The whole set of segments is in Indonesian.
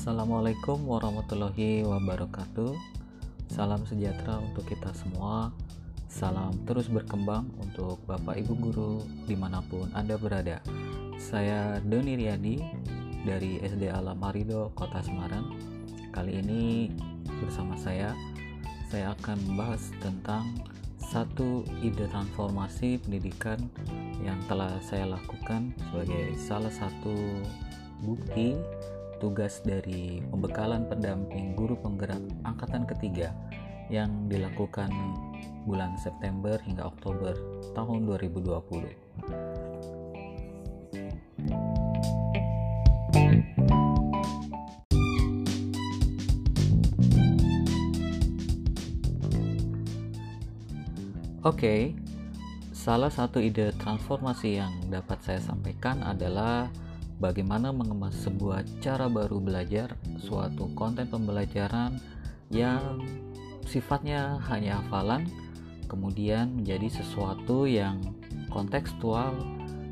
Assalamualaikum warahmatullahi wabarakatuh. Salam sejahtera untuk kita semua. Salam terus berkembang untuk Bapak Ibu guru di mana pun Anda berada. Saya Doni Riyadi dari SD Alam Marido, Kota Semarang. Kali ini bersama saya, saya akan membahas tentang satu ide transformasi pendidikan yang telah saya lakukan sebagai salah satu bukti tugas dari pembekalan pendamping guru penggerak angkatan ketiga yang dilakukan bulan September hingga Oktober tahun 2020. Oke, okay, salah satu ide transformasi yang dapat saya sampaikan adalah bagaimana mengemas sebuah cara baru belajar suatu konten pembelajaran yang sifatnya hanya hafalan kemudian menjadi sesuatu yang kontekstual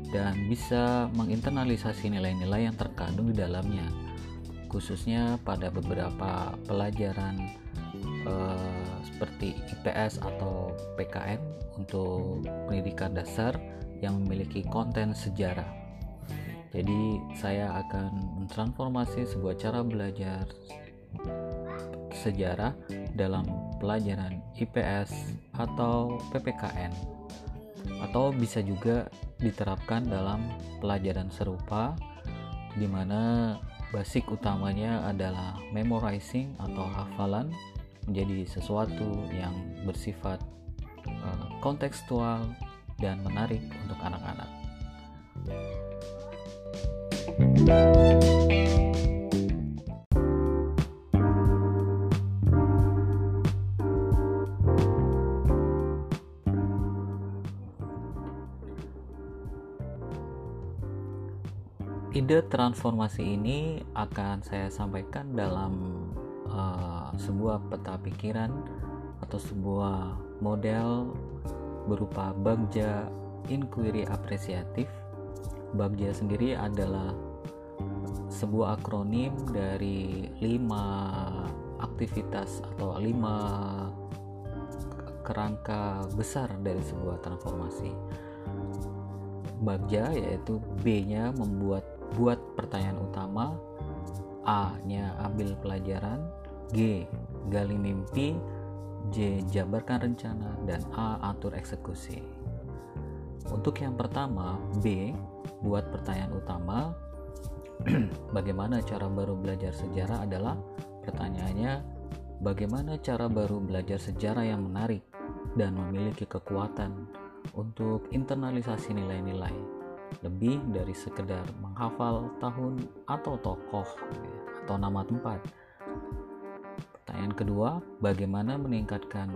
dan bisa menginternalisasi nilai-nilai yang terkandung di dalamnya khususnya pada beberapa pelajaran eh, seperti IPS atau PKN untuk pendidikan dasar yang memiliki konten sejarah jadi saya akan mentransformasi sebuah cara belajar sejarah dalam pelajaran IPS atau PPKN atau bisa juga diterapkan dalam pelajaran serupa di mana basic utamanya adalah memorizing atau hafalan menjadi sesuatu yang bersifat uh, kontekstual dan menarik untuk anak-anak. Ide transformasi ini akan saya sampaikan dalam uh, sebuah peta pikiran atau sebuah model berupa bagja inquiry apresiatif. Bagja sendiri adalah sebuah akronim dari lima aktivitas atau lima kerangka besar dari sebuah transformasi. Bagja yaitu B-nya membuat buat pertanyaan utama, A-nya ambil pelajaran, G gali mimpi, J jabarkan rencana dan A atur eksekusi. Untuk yang pertama, B buat pertanyaan utama, bagaimana cara baru belajar sejarah adalah pertanyaannya bagaimana cara baru belajar sejarah yang menarik dan memiliki kekuatan untuk internalisasi nilai-nilai lebih dari sekedar menghafal tahun atau tokoh atau nama tempat. Pertanyaan kedua, bagaimana meningkatkan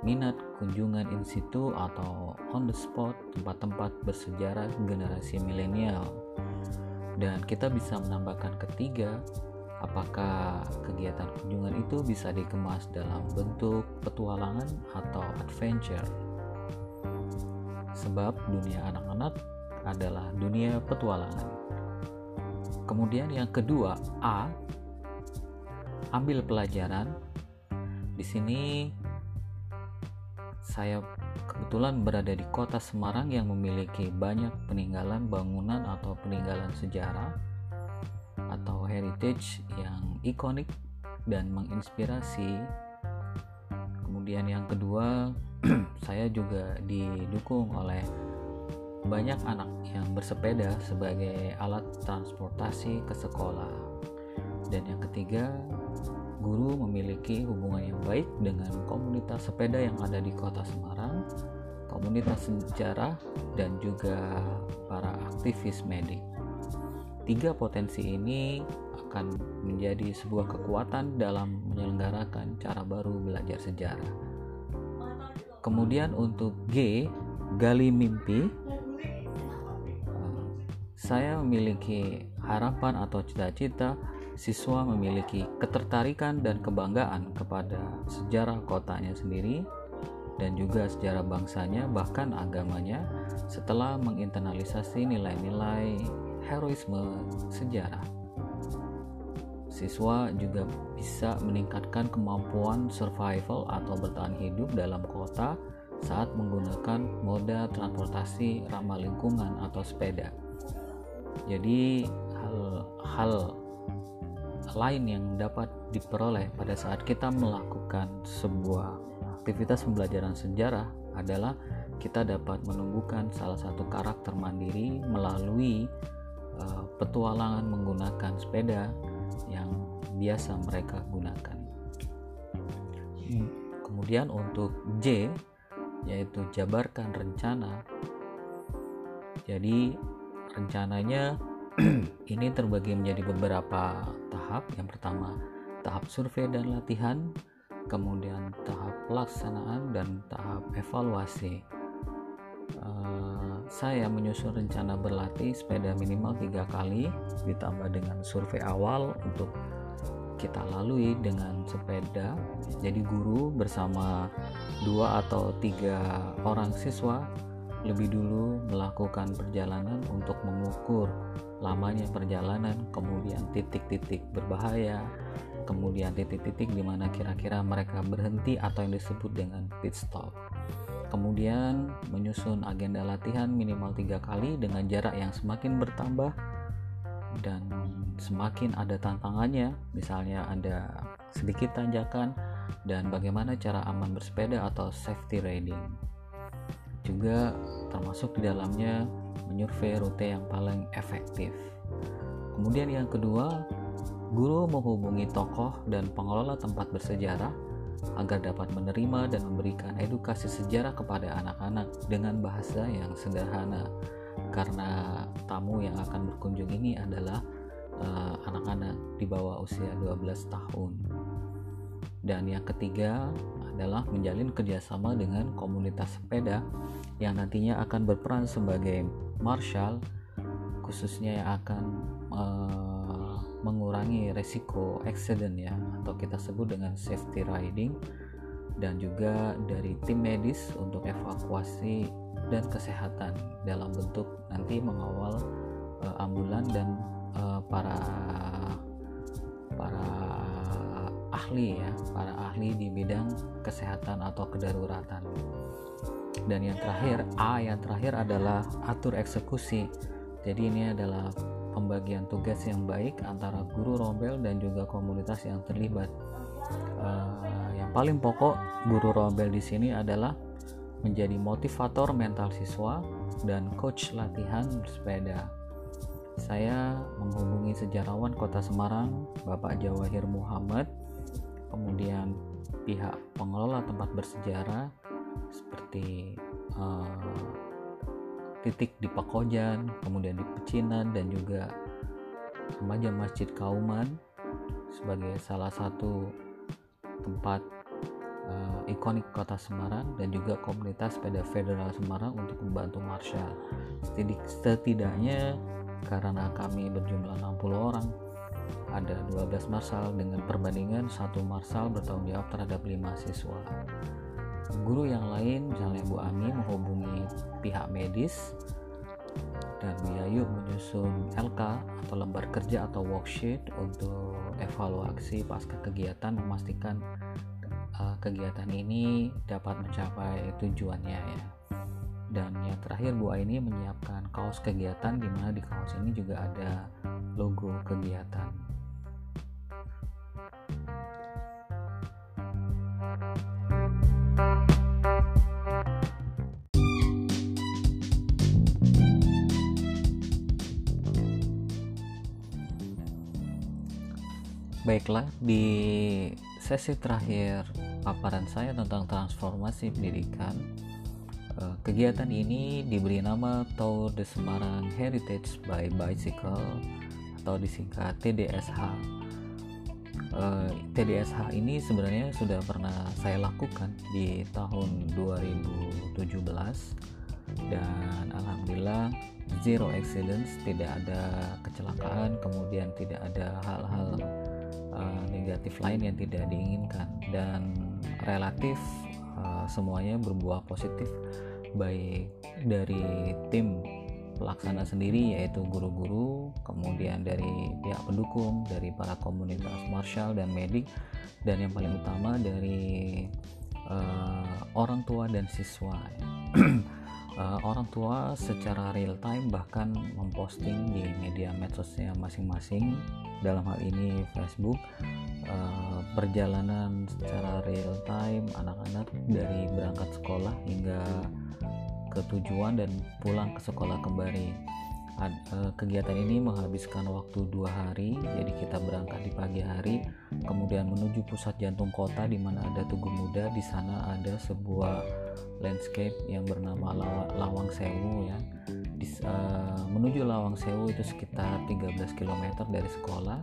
minat kunjungan in situ atau on the spot tempat-tempat bersejarah generasi milenial dan kita bisa menambahkan ketiga apakah kegiatan kunjungan itu bisa dikemas dalam bentuk petualangan atau adventure? Sebab dunia anak-anak adalah dunia petualangan. Kemudian yang kedua A ambil pelajaran. Di sini saya kebetulan berada di kota Semarang yang memiliki banyak peninggalan bangunan atau peninggalan sejarah atau heritage yang ikonik dan menginspirasi. Kemudian yang kedua, saya juga didukung oleh banyak anak yang bersepeda sebagai alat transportasi ke sekolah. Dan yang ketiga, guru memiliki hubungan yang baik dengan komunitas sepeda yang ada di kota Semarang, komunitas sejarah, dan juga para aktivis medik. Tiga potensi ini akan menjadi sebuah kekuatan dalam menyelenggarakan cara baru belajar sejarah. Kemudian untuk G, gali mimpi. Saya memiliki harapan atau cita-cita siswa memiliki ketertarikan dan kebanggaan kepada sejarah kotanya sendiri dan juga sejarah bangsanya bahkan agamanya setelah menginternalisasi nilai-nilai heroisme sejarah. siswa juga bisa meningkatkan kemampuan survival atau bertahan hidup dalam kota saat menggunakan moda transportasi ramah lingkungan atau sepeda. Jadi hal-hal lain yang dapat diperoleh pada saat kita melakukan sebuah aktivitas pembelajaran sejarah adalah kita dapat menumbuhkan salah satu karakter mandiri melalui uh, petualangan menggunakan sepeda yang biasa mereka gunakan. Kemudian untuk J yaitu jabarkan rencana. Jadi rencananya ini terbagi menjadi beberapa tahap. Yang pertama, tahap survei dan latihan, kemudian tahap pelaksanaan dan tahap evaluasi. Uh, saya menyusun rencana berlatih sepeda minimal tiga kali ditambah dengan survei awal untuk kita lalui dengan sepeda. Jadi guru bersama dua atau tiga orang siswa lebih dulu melakukan perjalanan untuk mengukur lamanya perjalanan, kemudian titik-titik berbahaya, kemudian titik-titik di mana kira-kira mereka berhenti atau yang disebut dengan pit stop. Kemudian menyusun agenda latihan minimal tiga kali dengan jarak yang semakin bertambah dan semakin ada tantangannya, misalnya ada sedikit tanjakan dan bagaimana cara aman bersepeda atau safety riding. Juga termasuk di dalamnya menyurvei rute yang paling efektif. Kemudian yang kedua, guru menghubungi tokoh dan pengelola tempat bersejarah agar dapat menerima dan memberikan edukasi sejarah kepada anak-anak dengan bahasa yang sederhana karena tamu yang akan berkunjung ini adalah eh, anak-anak di bawah usia 12 tahun. Dan yang ketiga adalah menjalin kerjasama dengan komunitas sepeda yang nantinya akan berperan sebagai marshal khususnya yang akan uh, mengurangi resiko accident ya atau kita sebut dengan safety riding. Dan juga dari tim medis untuk evakuasi dan kesehatan dalam bentuk nanti mengawal uh, ambulan dan uh, para para ahli ya para ahli di bidang kesehatan atau kedaruratan. Dan yang terakhir A yang terakhir adalah atur eksekusi. Jadi ini adalah pembagian tugas yang baik antara guru rombel dan juga komunitas yang terlibat uh, yang paling pokok guru rombel di sini adalah menjadi motivator mental siswa dan coach latihan bersepeda. Saya menghubungi sejarawan Kota Semarang, Bapak Jawahir Muhammad, kemudian pihak pengelola tempat bersejarah seperti uh, titik di Pakojan, kemudian di Pecinan dan juga remaja Masjid Kauman sebagai salah satu tempat uh, ikonik kota Semarang dan juga komunitas sepeda federal Semarang untuk membantu Marshall. Setidaknya karena kami berjumlah 60 orang, ada 12 Marshall dengan perbandingan satu Marshall bertanggung jawab terhadap 5 siswa. Guru yang lain, misalnya Bu Ami menghubungi pihak medis dan Bu Yayu menyusun LK atau lembar kerja atau worksheet untuk evaluasi pasca kegiatan memastikan uh, kegiatan ini dapat mencapai tujuannya ya. Dan yang terakhir Bu Aini menyiapkan kaos kegiatan di mana di kaos ini juga ada logo kegiatan Baiklah, di sesi terakhir paparan saya tentang transformasi pendidikan. Eh, kegiatan ini diberi nama Tour de Semarang Heritage by Bicycle atau disingkat TDSH. Eh, TDSH ini sebenarnya sudah pernah saya lakukan di tahun 2017 dan alhamdulillah zero accidents, tidak ada kecelakaan, kemudian tidak ada hal-hal uh, negatif lain yang tidak diinginkan dan relatif uh, semuanya berbuah positif baik dari tim pelaksana sendiri yaitu guru-guru, kemudian dari pihak pendukung, dari para komunitas marshal dan medik, dan yang paling utama dari uh, orang tua dan siswa. uh, orang tua secara real time bahkan memposting di media medsosnya masing-masing. Dalam hal ini Facebook. Uh, perjalanan secara real time anak-anak dari berangkat sekolah hingga ke tujuan dan pulang ke sekolah kembali kegiatan ini menghabiskan waktu dua hari jadi kita berangkat di pagi hari kemudian menuju pusat jantung kota di mana ada Tugu Muda. Di sana ada sebuah landscape yang bernama Law Lawang Sewu ya. Di, uh, menuju Lawang Sewu itu sekitar 13 km dari sekolah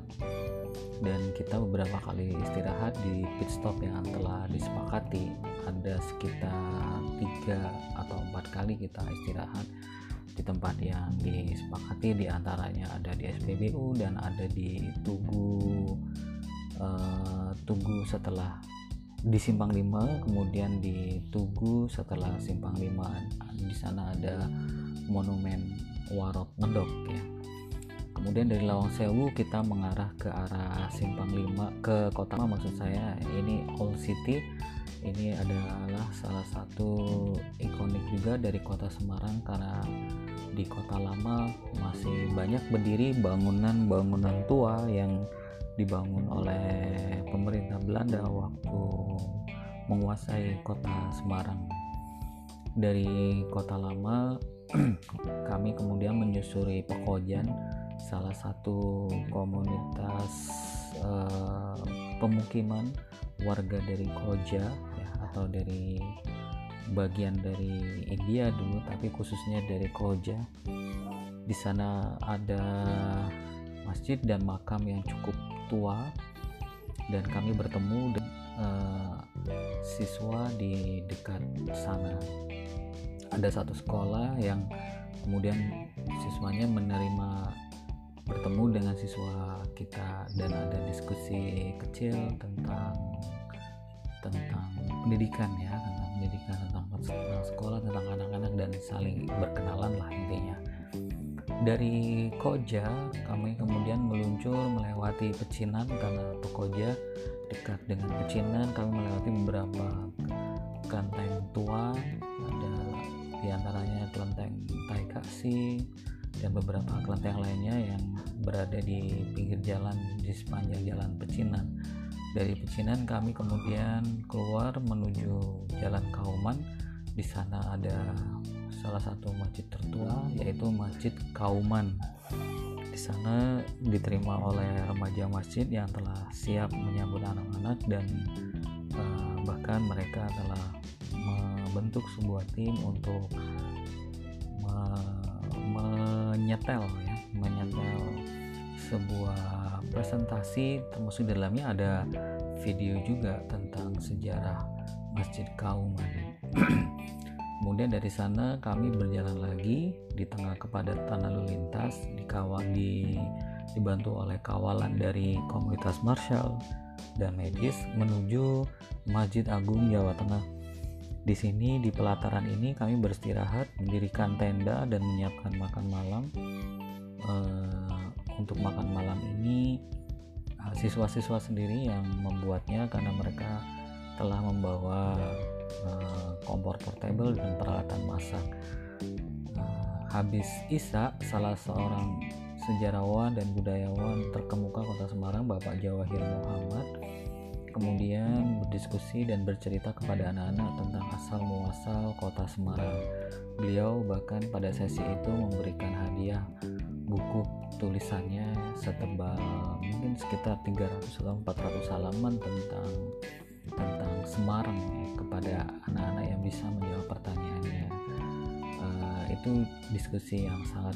dan kita beberapa kali istirahat di pit stop yang telah disepakati. Ada sekitar tiga atau empat kali kita istirahat di tempat yang disepakati di antaranya ada di SPBU dan ada di Tugu uh, Tugu setelah di Simpang 5 kemudian di Tugu setelah Simpang 5 di sana ada monumen Warok Ngedok ya. Kemudian dari Lawang Sewu kita mengarah ke arah Simpang 5 ke kota maksud saya. Ini Old City ini adalah salah satu ikonik juga dari kota Semarang karena di kota lama masih banyak berdiri bangunan-bangunan tua yang dibangun oleh pemerintah Belanda waktu menguasai kota Semarang. Dari kota lama kami kemudian menyusuri Pekojan, salah satu komunitas uh, pemukiman warga dari Koja atau dari bagian dari India dulu tapi khususnya dari Koja. Di sana ada masjid dan makam yang cukup tua dan kami bertemu dengan uh, siswa di dekat sana. Ada satu sekolah yang kemudian siswanya menerima bertemu dengan siswa kita dan ada diskusi kecil tentang tentang pendidikan ya tentang pendidikan tentang, tentang sekolah tentang anak-anak dan saling berkenalan lah intinya. Dari Koja kami kemudian meluncur melewati Pecinan karena Koja dekat dengan Pecinan. Kami melewati beberapa kelenteng tua ada di antaranya kelenteng Taikasi dan beberapa kelenteng lainnya yang berada di pinggir jalan di sepanjang jalan Pecinan dari Pecinan kami kemudian keluar menuju Jalan Kauman di sana ada salah satu masjid tertua yaitu Masjid Kauman. Di sana diterima oleh remaja masjid yang telah siap menyambut anak-anak dan uh, bahkan mereka telah membentuk sebuah tim untuk me menyetel ya, menyetel sebuah presentasi termasuk di dalamnya ada video juga tentang sejarah Masjid Kauman. Kemudian dari sana kami berjalan lagi di tengah kepadatan lalu lintas dikawal di dibantu oleh kawalan dari komunitas Marshall dan medis menuju Masjid Agung Jawa Tengah. Di sini di pelataran ini kami beristirahat, mendirikan tenda dan menyiapkan makan malam. Uh, untuk makan malam ini eh, siswa-siswa sendiri yang membuatnya karena mereka telah membawa uh, kompor portable dan peralatan masak. Uh, habis Isa, salah seorang sejarawan dan budayawan terkemuka kota Semarang, Bapak Jawahir Muhammad, kemudian berdiskusi dan bercerita kepada anak-anak tentang asal muasal kota Semarang. Beliau bahkan pada sesi itu memberikan hadiah buku tulisannya setebal mungkin sekitar 300 atau 400 halaman tentang tentang Semarang ya, kepada anak-anak yang bisa menjawab pertanyaannya. Uh, itu diskusi yang sangat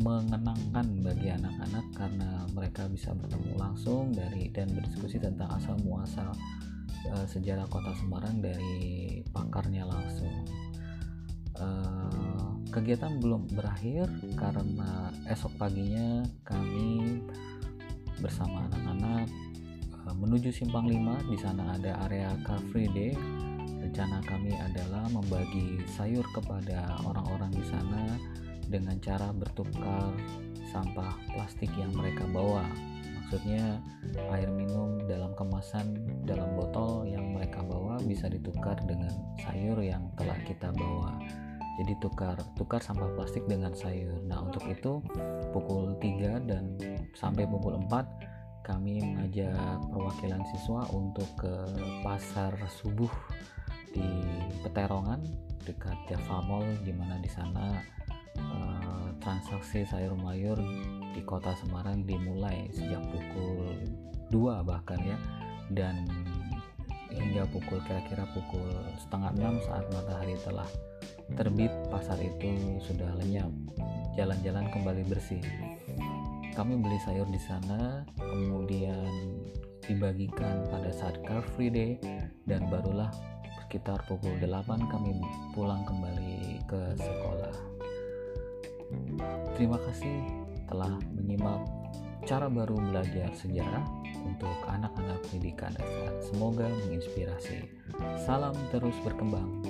mengenangkan bagi anak-anak karena mereka bisa bertemu langsung dari dan berdiskusi tentang asal muasal uh, sejarah kota Semarang dari pakarnya langsung. Uh, kegiatan belum berakhir karena esok paginya kami bersama anak-anak Eh, menuju Simpang 5 di sana ada area Car Free Day rencana kami adalah membagi sayur kepada orang-orang di sana dengan cara bertukar sampah plastik yang mereka bawa. Maksudnya air minum dalam kemasan dalam botol yang mereka bawa bisa ditukar dengan sayur yang telah kita bawa. Jadi tukar tukar sampah plastik dengan sayur. Nah, untuk itu pukul 3 dan sampai pukul 4 kami mengajak perwakilan siswa untuk ke pasar subuh di Peterongan dekat Java Mall di mana di sana eh, transaksi sayur mayur di kota Semarang dimulai sejak pukul 2 bahkan ya dan hingga pukul kira-kira pukul setengah enam saat matahari telah terbit pasar itu sudah lenyap jalan-jalan kembali bersih kami beli sayur di sana kemudian dibagikan pada saat Car Free Day dan barulah sekitar pukul 8 kami pulang kembali ke sekolah. Terima kasih telah menyimak cara baru belajar sejarah untuk anak-anak pendidikan dasar. Semoga menginspirasi. Salam terus berkembang.